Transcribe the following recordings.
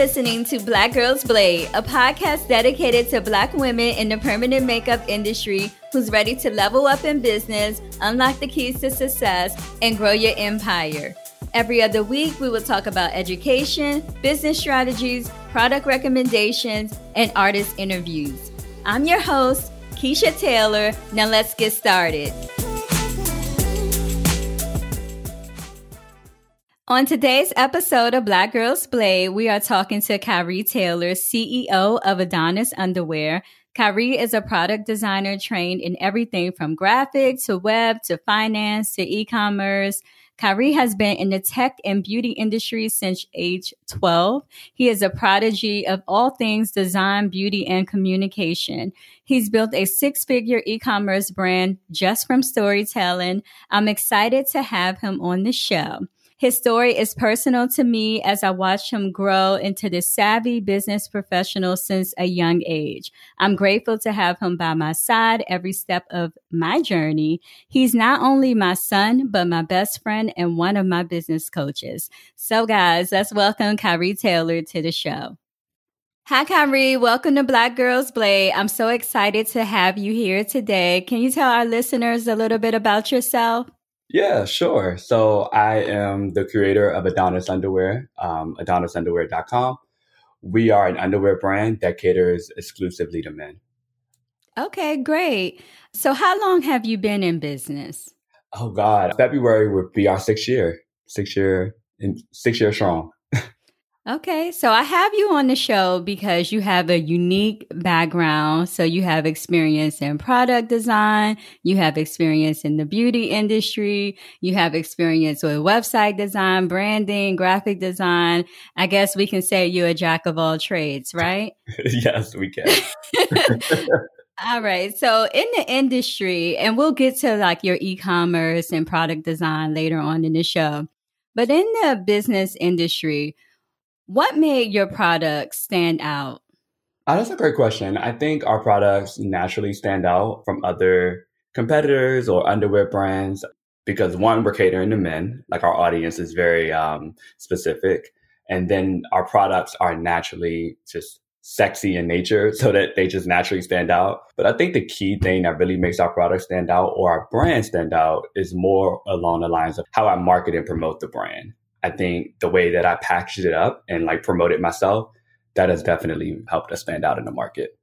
listening to Black Girls Blade, a podcast dedicated to Black women in the permanent makeup industry who's ready to level up in business, unlock the keys to success, and grow your empire. Every other week, we will talk about education, business strategies, product recommendations, and artist interviews. I'm your host, Keisha Taylor. Now let's get started. On today's episode of Black Girls Blade, we are talking to Kyrie Taylor, CEO of Adonis Underwear. Kyrie is a product designer trained in everything from graphic to web to finance to e-commerce. Kyrie has been in the tech and beauty industry since age 12. He is a prodigy of all things design, beauty, and communication. He's built a six figure e commerce brand just from storytelling. I'm excited to have him on the show. His story is personal to me as I watched him grow into this savvy business professional since a young age. I'm grateful to have him by my side every step of my journey. He's not only my son, but my best friend and one of my business coaches. So guys, let's welcome Kyrie Taylor to the show. Hi, Kyrie. Welcome to Black Girls Blade. I'm so excited to have you here today. Can you tell our listeners a little bit about yourself? Yeah, sure. So I am the creator of Adonis Underwear, um, adonisunderwear.com. We are an underwear brand that caters exclusively to men. Okay, great. So how long have you been in business? Oh God, February would be our sixth year, six year, six year strong. Okay, so I have you on the show because you have a unique background. So you have experience in product design, you have experience in the beauty industry, you have experience with website design, branding, graphic design. I guess we can say you're a jack of all trades, right? yes, we can. All right. So in the industry, and we'll get to like your e-commerce and product design later on in the show. But in the business industry, what made your products stand out? Oh, that's a great question. I think our products naturally stand out from other competitors or underwear brands because one, we're catering to men, like our audience is very um, specific. And then our products are naturally just sexy in nature so that they just naturally stand out. But I think the key thing that really makes our product stand out or our brand stand out is more along the lines of how I market and promote the brand. I think the way that I packaged it up and like promoted myself, that has definitely helped us stand out in the market.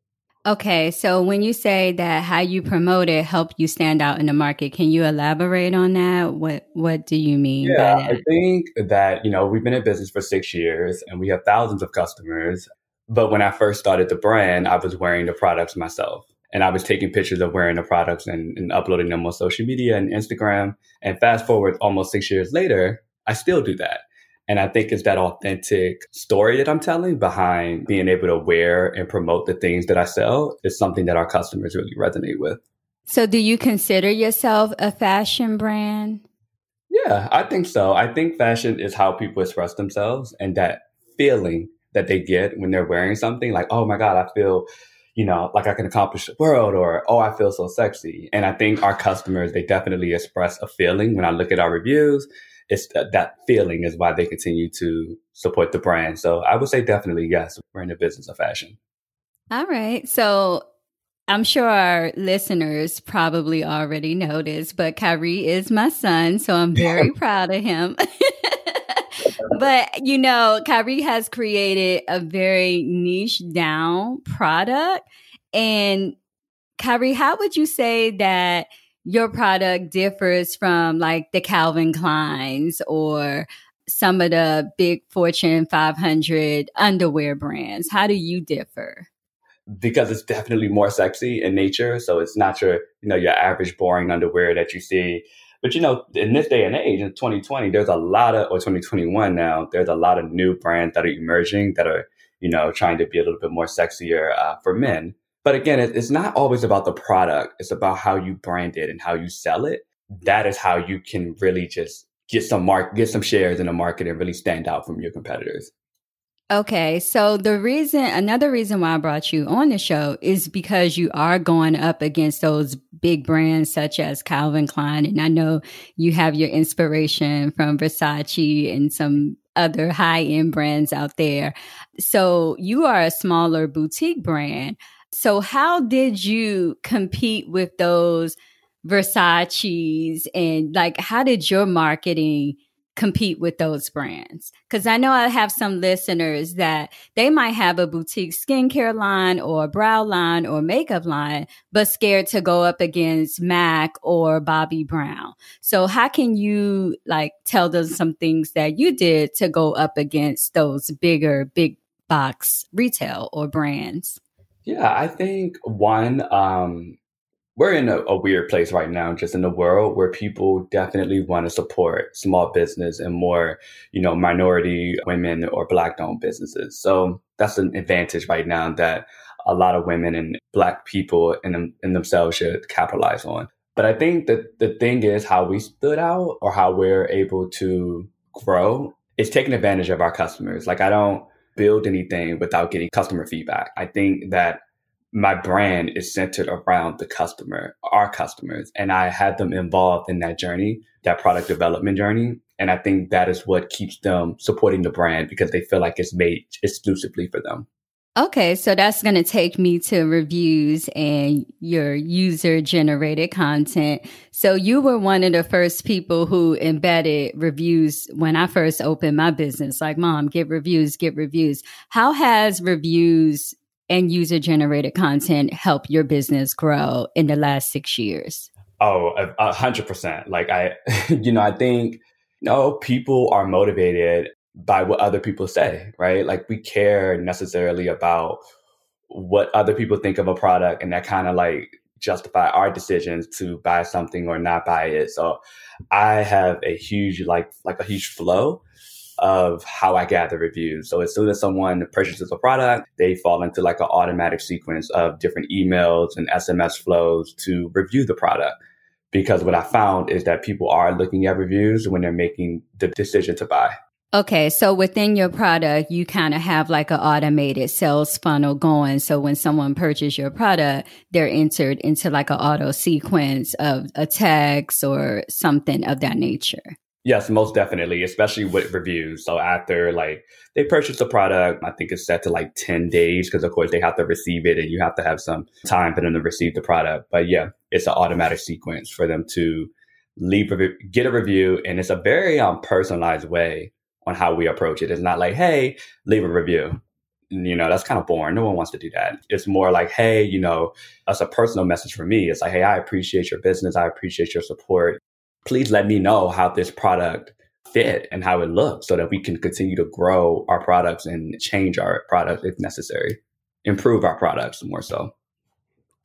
Okay, so when you say that how you promote it helped you stand out in the market, can you elaborate on that? What what do you mean yeah, I think that, you know, we've been in business for 6 years and we have thousands of customers, but when I first started the brand, I was wearing the products myself. And I was taking pictures of wearing the products and, and uploading them on social media and Instagram. And fast forward almost six years later, I still do that. And I think it's that authentic story that I'm telling behind being able to wear and promote the things that I sell is something that our customers really resonate with. So, do you consider yourself a fashion brand? Yeah, I think so. I think fashion is how people express themselves and that feeling that they get when they're wearing something like, oh my God, I feel, you know, like I can accomplish the world or, oh, I feel so sexy. And I think our customers, they definitely express a feeling when I look at our reviews it's that, that feeling is why they continue to support the brand. So I would say definitely yes, we're in the business of fashion. All right. So I'm sure our listeners probably already know this, but Kyrie is my son, so I'm very proud of him. but you know, Kyrie has created a very niche down product. And Kyrie, how would you say that your product differs from like the Calvin Kleins or some of the big Fortune 500 underwear brands? How do you differ? Because it's definitely more sexy in nature. So it's not your, you know, your average boring underwear that you see. But you know, in this day and age, in 2020, there's a lot of, or 2021 now, there's a lot of new brands that are emerging that are, you know, trying to be a little bit more sexier uh, for men. But again, it's not always about the product. It's about how you brand it and how you sell it. That is how you can really just get some mark, get some shares in the market and really stand out from your competitors. Okay, so the reason, another reason why I brought you on the show is because you are going up against those big brands such as Calvin Klein. And I know you have your inspiration from Versace and some other high end brands out there. So you are a smaller boutique brand. So how did you compete with those Versace's and like how did your marketing compete with those brands? Because I know I have some listeners that they might have a boutique skincare line or a brow line or makeup line, but scared to go up against MAC or Bobbi Brown. So how can you like tell them some things that you did to go up against those bigger, big box retail or brands? Yeah, I think one, um, we're in a, a, weird place right now, just in the world where people definitely want to support small business and more, you know, minority women or black owned businesses. So that's an advantage right now that a lot of women and black people in, in themselves should capitalize on. But I think that the thing is how we stood out or how we're able to grow is taking advantage of our customers. Like I don't build anything without getting customer feedback. I think that my brand is centered around the customer, our customers, and I had them involved in that journey, that product development journey. And I think that is what keeps them supporting the brand because they feel like it's made exclusively for them. Okay, so that's going to take me to reviews and your user generated content. So you were one of the first people who embedded reviews when I first opened my business. Like, mom, get reviews, get reviews. How has reviews and user generated content help your business grow in the last six years? Oh, a hundred percent. Like I, you know, I think, know, people are motivated by what other people say, right? Like we care necessarily about what other people think of a product and that kind of like justify our decisions to buy something or not buy it. So I have a huge like like a huge flow of how I gather reviews. So as soon as someone purchases a product, they fall into like an automatic sequence of different emails and SMS flows to review the product. Because what I found is that people are looking at reviews when they're making the decision to buy. Okay, so within your product, you kind of have like an automated sales funnel going. So when someone purchases your product, they're entered into like an auto sequence of a text or something of that nature. Yes, most definitely, especially with reviews. So after like they purchase the product, I think it's set to like 10 days because of course they have to receive it and you have to have some time for them to receive the product. But yeah, it's an automatic sequence for them to leave get a review and it's a very um, personalized way on how we approach it. It's not like, hey, leave a review. You know, that's kind of boring. No one wants to do that. It's more like, hey, you know, that's a personal message for me. It's like, hey, I appreciate your business. I appreciate your support please let me know how this product fit and how it looks so that we can continue to grow our products and change our product if necessary, improve our products more so.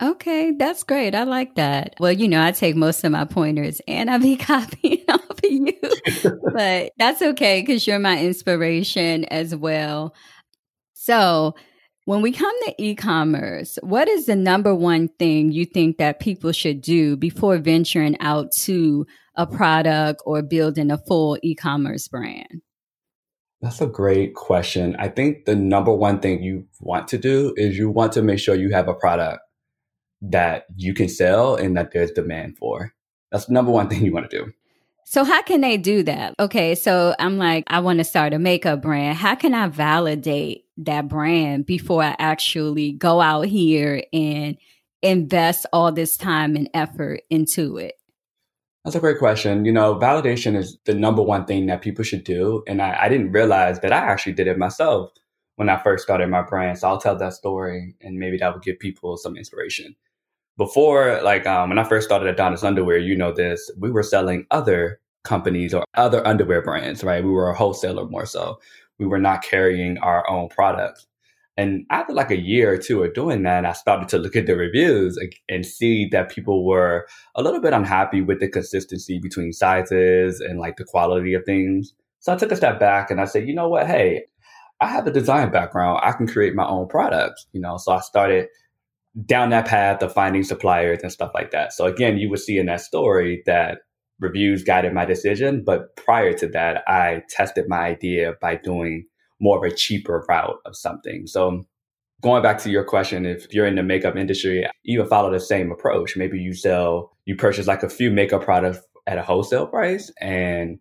Okay, that's great. I like that. Well, you know, I take most of my pointers and I be copying off of you, but that's okay because you're my inspiration as well. So, when we come to e commerce, what is the number one thing you think that people should do before venturing out to a product or building a full e commerce brand? That's a great question. I think the number one thing you want to do is you want to make sure you have a product that you can sell and that there's demand for. That's the number one thing you want to do. So how can they do that? Okay, so I'm like, I want to start a makeup brand. How can I validate that brand before I actually go out here and invest all this time and effort into it? That's a great question. You know, validation is the number one thing that people should do. And I, I didn't realize that I actually did it myself when I first started my brand. So I'll tell that story and maybe that will give people some inspiration. Before, like um, when I first started at Adonis Underwear, you know this, we were selling other companies or other underwear brands, right? We were a wholesaler more so. We were not carrying our own products. And after like a year or two of doing that, I started to look at the reviews and see that people were a little bit unhappy with the consistency between sizes and like the quality of things. So I took a step back and I said, you know what? Hey, I have a design background. I can create my own products, you know? So I started down that path of finding suppliers and stuff like that. So again, you would see in that story that reviews guided my decision. But prior to that, I tested my idea by doing more of a cheaper route of something. So going back to your question, if you're in the makeup industry, you follow the same approach. Maybe you sell, you purchase like a few makeup products at a wholesale price and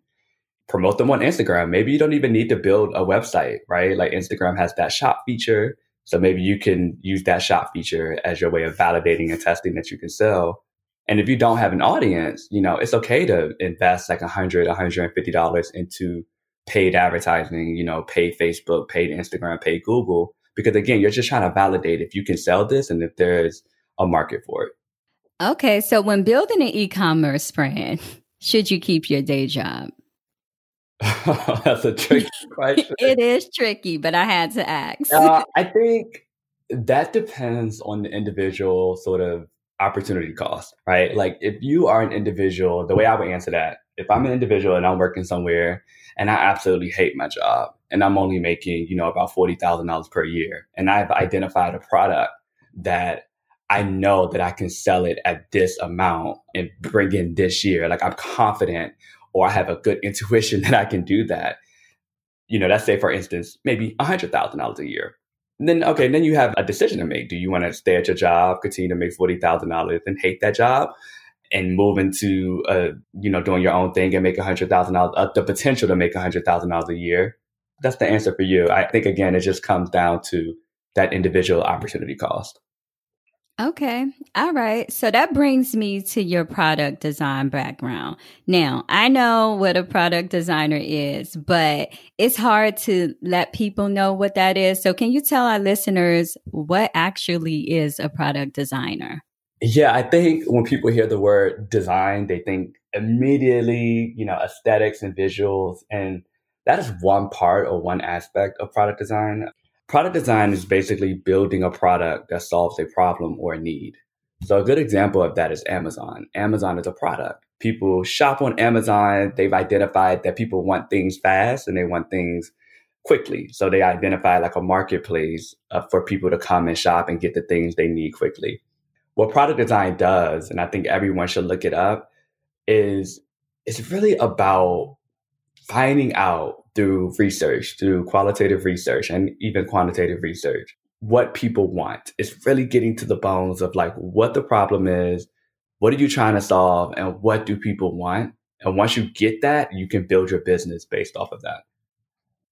promote them on Instagram. Maybe you don't even need to build a website, right? Like Instagram has that shop feature. So maybe you can use that shop feature as your way of validating and testing that you can sell. And if you don't have an audience, you know, it's okay to invest like a hundred, $150 into paid advertising, you know, paid Facebook, paid Instagram, paid Google. Because again, you're just trying to validate if you can sell this and if there's a market for it. Okay. So when building an e-commerce brand, should you keep your day job? That's a tricky question. it is tricky, but I had to ask. uh, I think that depends on the individual sort of opportunity cost, right? Like if you are an individual, the way I would answer that, if I'm an individual and I'm working somewhere and I absolutely hate my job and I'm only making, you know, about $40,000 per year and I've identified a product that I know that I can sell it at this amount and bring in this year. Like I'm confident or I have a good intuition that I can do that. You know, let's say for instance, maybe $100,000 a year. And then, okay, then you have a decision to make. Do you want to stay at your job, continue to make $40,000 and hate that job? and move into uh, you know doing your own thing and make hundred thousand dollars uh, the potential to make hundred thousand dollars a year that's the answer for you i think again it just comes down to that individual opportunity cost Okay. All right. So that brings me to your product design background. Now, I know what a product designer is, but it's hard to let people know what that is. So can you tell our listeners what actually is a product designer? Yeah, I think when people hear the word design, they think immediately, you know, aesthetics and visuals. And that is one part or one aspect of product design. Product design is basically building a product that solves a problem or a need. So a good example of that is Amazon. Amazon is a product. People shop on Amazon. They've identified that people want things fast and they want things quickly. So they identify like a marketplace uh, for people to come and shop and get the things they need quickly. What product design does, and I think everyone should look it up, is it's really about finding out through research, through qualitative research and even quantitative research, what people want. It's really getting to the bones of like what the problem is, what are you trying to solve, and what do people want. And once you get that, you can build your business based off of that.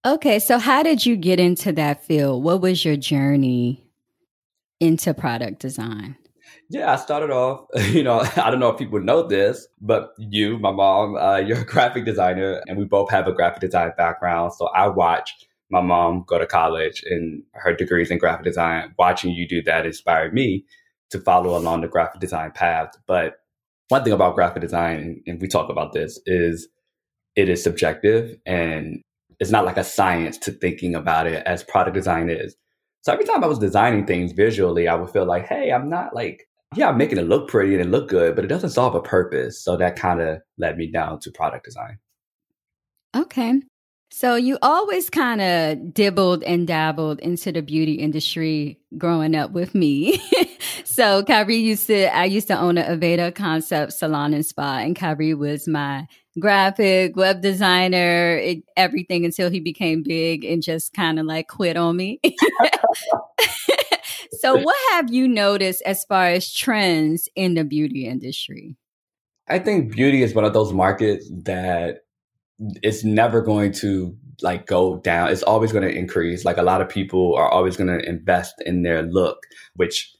Okay, so how did you get into that field? What was your journey into product design? Yeah, I started off, you know, I don't know if people know this, but you, my mom, uh, you're a graphic designer, and we both have a graphic design background. So I watched my mom go to college and her degrees in graphic design. Watching you do that inspired me to follow along the graphic design path. But one thing about graphic design, and we talk about this, is it is subjective and it's not like a science to thinking about it as product design is. So every time I was designing things visually, I would feel like, hey, I'm not like yeah, I'm making it look pretty and it look good, but it doesn't solve a purpose. So that kind of led me down to product design. Okay. So you always kind of dibbled and dabbled into the beauty industry growing up with me. so Kyrie used to, I used to own a Aveda concept salon and spa and Kyrie was my graphic web designer, it, everything until he became big and just kind of like quit on me. so, what have you noticed as far as trends in the beauty industry? I think beauty is one of those markets that it's never going to like go down. It's always going to increase. Like a lot of people are always going to invest in their look, which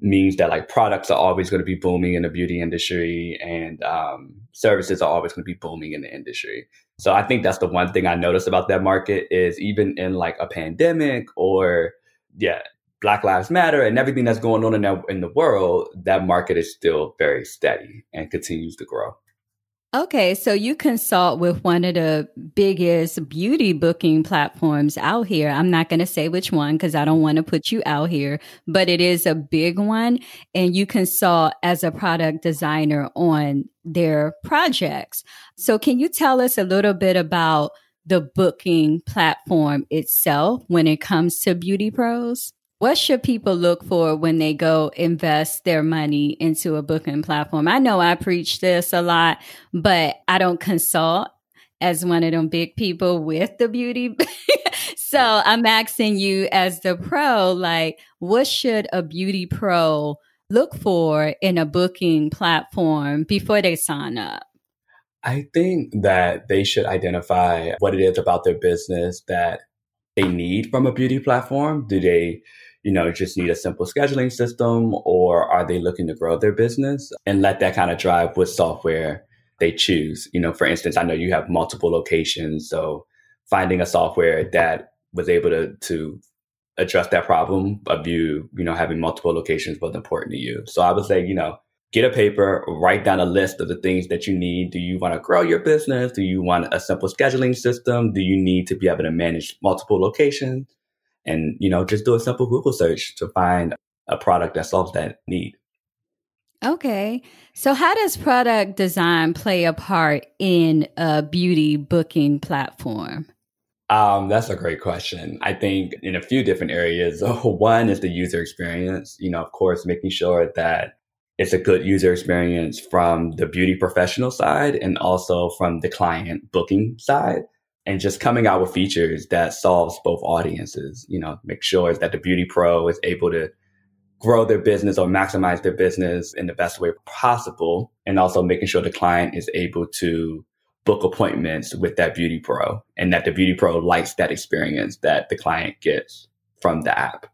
means that like products are always going to be booming in the beauty industry and um, services are always going to be booming in the industry. So I think that's the one thing I noticed about that market is even in like a pandemic or yeah, Black Lives Matter and everything that's going on in, that, in the world, that market is still very steady and continues to grow. Okay, so you consult with one of the biggest beauty booking platforms out here. I'm not going to say which one because I don't want to put you out here, but it is a big one. And you consult as a product designer on their projects. So, can you tell us a little bit about the booking platform itself when it comes to beauty pros? What should people look for when they go invest their money into a booking platform? I know I preach this a lot, but I don't consult as one of them big people with the beauty. so I'm asking you as the pro, like, what should a beauty pro look for in a booking platform before they sign up? I think that they should identify what it is about their business that they need from a beauty platform. Do they, you know, just need a simple scheduling system or are they looking to grow their business and let that kind of drive what software they choose? You know, for instance, I know you have multiple locations. So finding a software that was able to, to address that problem of you, you know, having multiple locations was important to you. So I would say, you know, get a paper, write down a list of the things that you need. Do you want to grow your business? Do you want a simple scheduling system? Do you need to be able to manage multiple locations? And, you know, just do a simple Google search to find a product that solves that need. Okay. So, how does product design play a part in a beauty booking platform? Um, that's a great question. I think in a few different areas. One is the user experience. You know, of course, making sure that it's a good user experience from the beauty professional side and also from the client booking side. And just coming out with features that solves both audiences, you know, make sure that the beauty pro is able to grow their business or maximize their business in the best way possible. And also making sure the client is able to book appointments with that beauty pro and that the beauty pro likes that experience that the client gets from the app.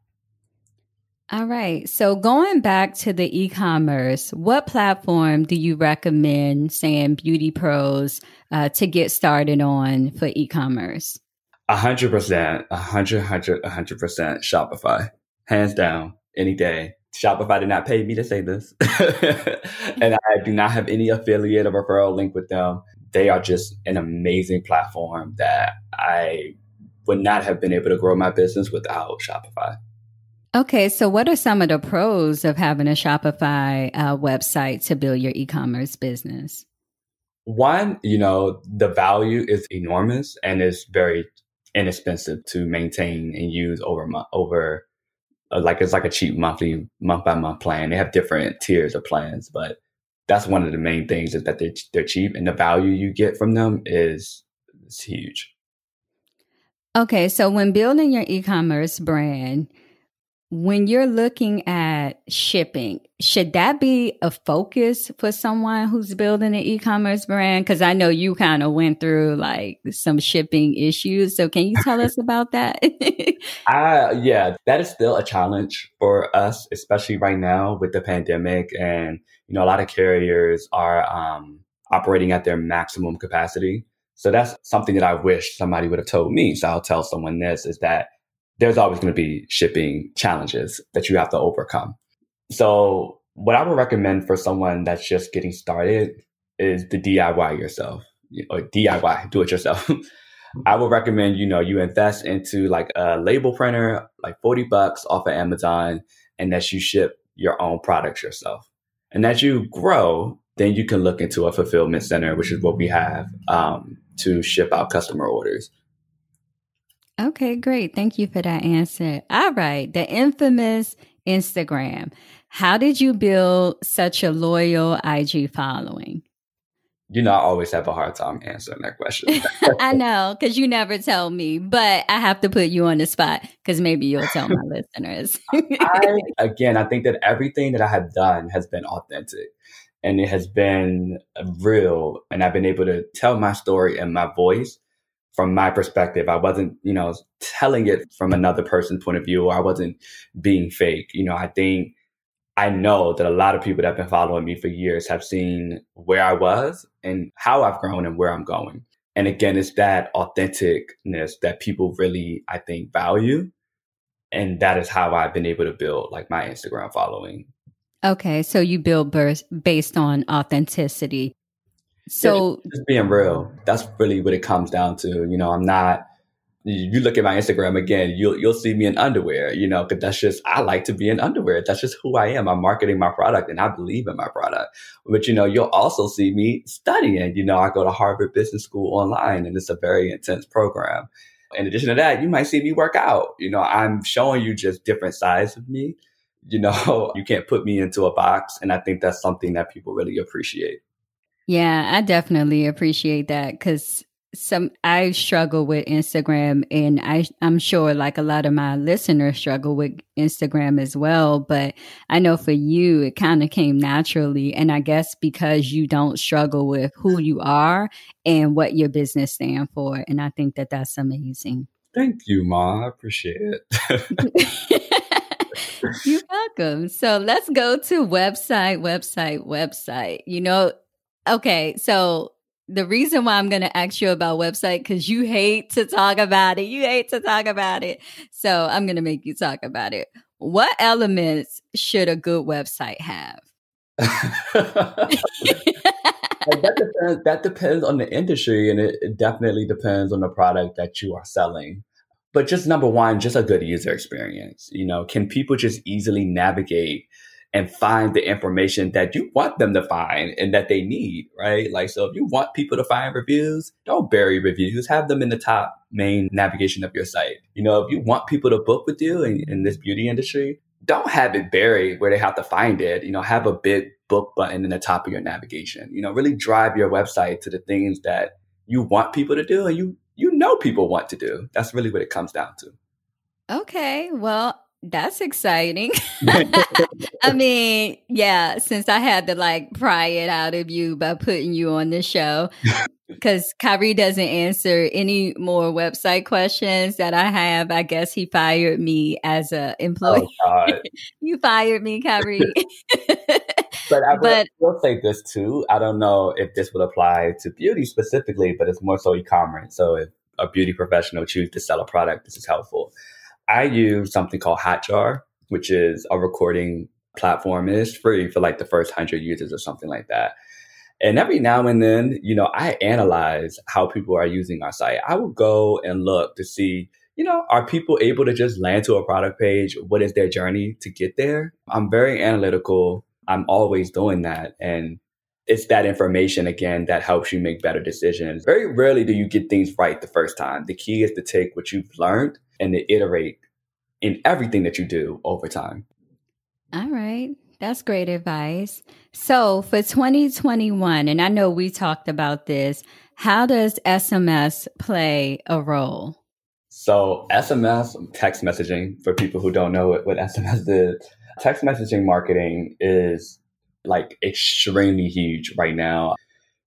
All right. So going back to the e-commerce, what platform do you recommend saying beauty pros uh, to get started on for e-commerce? A hundred percent, a hundred, hundred, a hundred percent Shopify, hands down, any day. Shopify did not pay me to say this, and I do not have any affiliate or referral link with them they are just an amazing platform that I would not have been able to grow my business without Shopify. Okay, so what are some of the pros of having a Shopify uh, website to build your e commerce business? One, you know, the value is enormous and it's very inexpensive to maintain and use over over uh, like it's like a cheap monthly month by month plan. They have different tiers of plans, but that's one of the main things is that they're, they're cheap and the value you get from them is, is huge. Okay, so when building your e-commerce brand, when you're looking at shipping, should that be a focus for someone who's building an e-commerce brand? Because I know you kind of went through like some shipping issues. So can you tell us about that? uh, yeah, that is still a challenge for us, especially right now with the pandemic. And, you know, a lot of carriers are um, operating at their maximum capacity. So that's something that I wish somebody would have told me. So I'll tell someone this is that there's always going to be shipping challenges that you have to overcome. So what I would recommend for someone that's just getting started is the DIY yourself or DIY, do it yourself. I would recommend, you know, you invest into like a label printer, like 40 bucks off of Amazon, and that you ship your own products yourself. And as you grow, then you can look into a fulfillment center, which is what we have um, to ship out customer orders. Okay, great. Thank you for that answer. All right. The infamous Instagram. How did you build such a loyal IG following? You know, I always have a hard time answering that question. I know, because you never tell me, but I have to put you on the spot because maybe you'll tell my listeners. I, again, I think that everything that I have done has been authentic and it has been real. And I've been able to tell my story in my voice from my perspective. I wasn't, you know, telling it from another person's point of view, I wasn't being fake. You know, I think I know that a lot of people that have been following me for years have seen where I was and how I've grown and where I'm going. And again, it's that authenticness that people really, I think, value. And that is how I've been able to build like my Instagram following. Okay. So you build based on authenticity. So yeah, just being real. That's really what it comes down to. You know, I'm not. You look at my Instagram again, you'll you'll see me in underwear. You know, because that's just I like to be in underwear. That's just who I am. I'm marketing my product, and I believe in my product. But you know, you'll also see me studying. You know, I go to Harvard Business School online, and it's a very intense program. In addition to that, you might see me work out. You know, I'm showing you just different sides of me. You know, you can't put me into a box, and I think that's something that people really appreciate. Yeah, I definitely appreciate that because some I struggle with Instagram and I I'm sure like a lot of my listeners struggle with Instagram as well, but I know for you it kind of came naturally and I guess because you don't struggle with who you are and what your business stand for and I think that that's amazing. Thank you, Ma. I appreciate it. You're welcome. So let's go to website, website, website. You know, okay, so the reason why I'm going to ask you about website because you hate to talk about it. You hate to talk about it. So I'm going to make you talk about it. What elements should a good website have? that depends. That depends on the industry, and it, it definitely depends on the product that you are selling. But just number one, just a good user experience. You know, can people just easily navigate and find the information that you want them to find and that they need, right? Like, so if you want people to find reviews, don't bury reviews, have them in the top main navigation of your site. You know, if you want people to book with you in, in this beauty industry, don't have it buried where they have to find it. You know, have a big book button in the top of your navigation. You know, really drive your website to the things that you want people to do and you you know people want to do. That's really what it comes down to. Okay. Well, that's exciting. I mean, yeah, since I had to like pry it out of you by putting you on the show, because Kyrie doesn't answer any more website questions that I have. I guess he fired me as a employee. Oh, you fired me, Kyrie. but I will, but, will say this too. I don't know if this would apply to beauty specifically, but it's more so e-commerce. So if a beauty professional choose to sell a product, this is helpful. I use something called Hotjar, which is a recording platform and it's free for like the first hundred users or something like that. And every now and then, you know, I analyze how people are using our site. I will go and look to see, you know, are people able to just land to a product page? What is their journey to get there? I'm very analytical. I'm always doing that. And it's that information again that helps you make better decisions. Very rarely do you get things right the first time. The key is to take what you've learned and to iterate in everything that you do over time. All right. That's great advice. So for 2021, and I know we talked about this, how does SMS play a role? So SMS, text messaging, for people who don't know what, what SMS is, text messaging marketing is like extremely huge right now.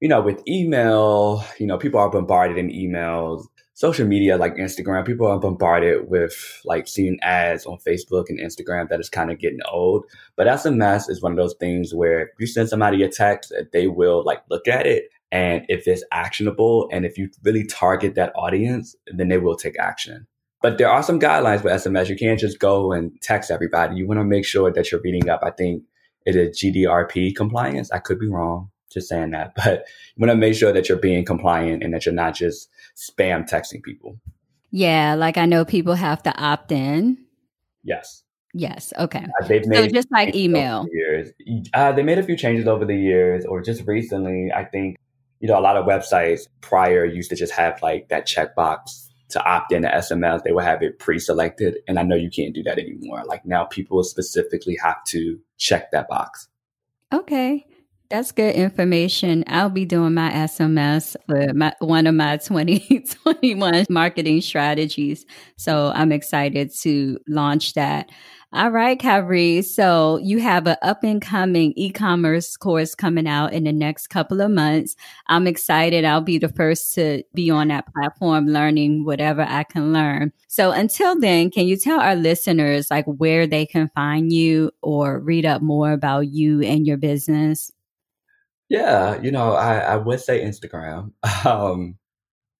You know, with email, you know, people are bombarded in emails social media like Instagram, people are bombarded with like seeing ads on Facebook and Instagram that is kind of getting old. But SMS is one of those things where you send somebody a text, they will like look at it. And if it's actionable and if you really target that audience, then they will take action. But there are some guidelines with SMS. You can't just go and text everybody. You want to make sure that you're reading up. I think it is GDRP compliance. I could be wrong just saying that. But you want to make sure that you're being compliant and that you're not just spam texting people. Yeah, like I know people have to opt in. Yes. Yes. Okay. Uh, they've made so just like email. Years. Uh, they made a few changes over the years, or just recently. I think you know a lot of websites prior used to just have like that checkbox to opt in to SMS. They would have it pre-selected, and I know you can't do that anymore. Like now, people specifically have to check that box. Okay. That's good information. I'll be doing my SMS for my, one of my 2021 marketing strategies. So I'm excited to launch that. All right, Kyrie. So you have an up and coming e-commerce course coming out in the next couple of months. I'm excited. I'll be the first to be on that platform learning whatever I can learn. So until then, can you tell our listeners like where they can find you or read up more about you and your business? Yeah, you know, I, I would say Instagram. Um,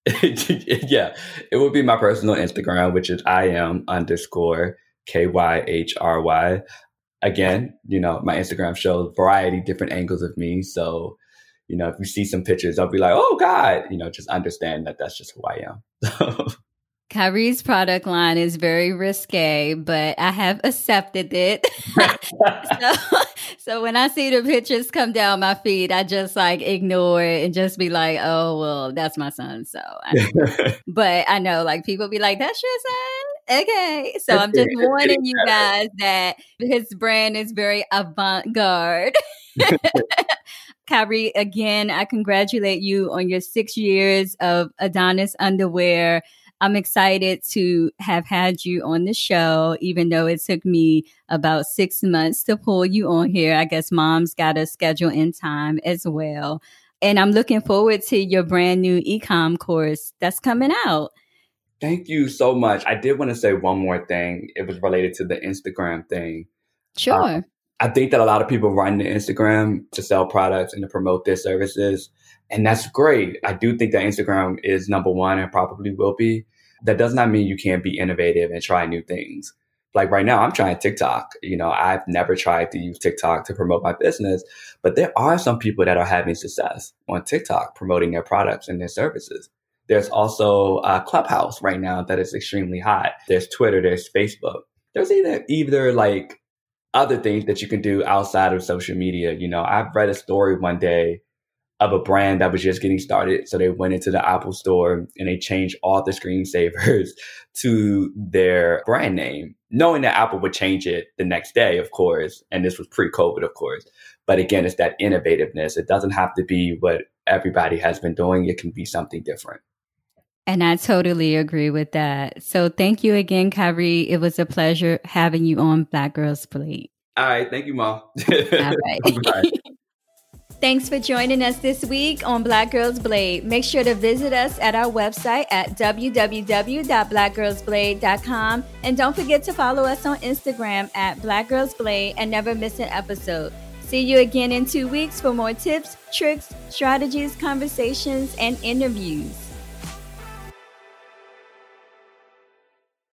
yeah, it would be my personal Instagram, which is I am underscore K Y H R Y. Again, you know, my Instagram shows variety, different angles of me. So, you know, if you see some pictures, I'll be like, oh God, you know, just understand that that's just who I am. Kyrie's product line is very risque, but I have accepted it. so, so, when I see the pictures come down my feed, I just like ignore it and just be like, "Oh well, that's my son." So, I but I know like people be like, "That's your son." Okay, so I'm just warning you guys that his brand is very avant garde. Kyrie, again, I congratulate you on your six years of Adonis underwear. I'm excited to have had you on the show, even though it took me about six months to pull you on here. I guess mom's got a schedule in time as well. And I'm looking forward to your brand new ecom course that's coming out. Thank you so much. I did want to say one more thing. It was related to the Instagram thing. Sure. Uh, I think that a lot of people run to Instagram to sell products and to promote their services. And that's great. I do think that Instagram is number one and probably will be. That does not mean you can't be innovative and try new things. Like right now, I'm trying TikTok. You know, I've never tried to use TikTok to promote my business, but there are some people that are having success on TikTok promoting their products and their services. There's also a Clubhouse right now that is extremely hot. There's Twitter, there's Facebook. There's either either like other things that you can do outside of social media. You know, I've read a story one day of a brand that was just getting started. So they went into the Apple store and they changed all the screensavers to their brand name, knowing that Apple would change it the next day, of course. And this was pre COVID, of course. But again, it's that innovativeness. It doesn't have to be what everybody has been doing. It can be something different. And I totally agree with that. So thank you again, Kyrie. It was a pleasure having you on Black Girls Blade. All right. Thank you, Mom. All right. Thanks for joining us this week on Black Girls Blade. Make sure to visit us at our website at www.blackgirlsblade.com. And don't forget to follow us on Instagram at Black Girls Blade and never miss an episode. See you again in two weeks for more tips, tricks, strategies, conversations, and interviews.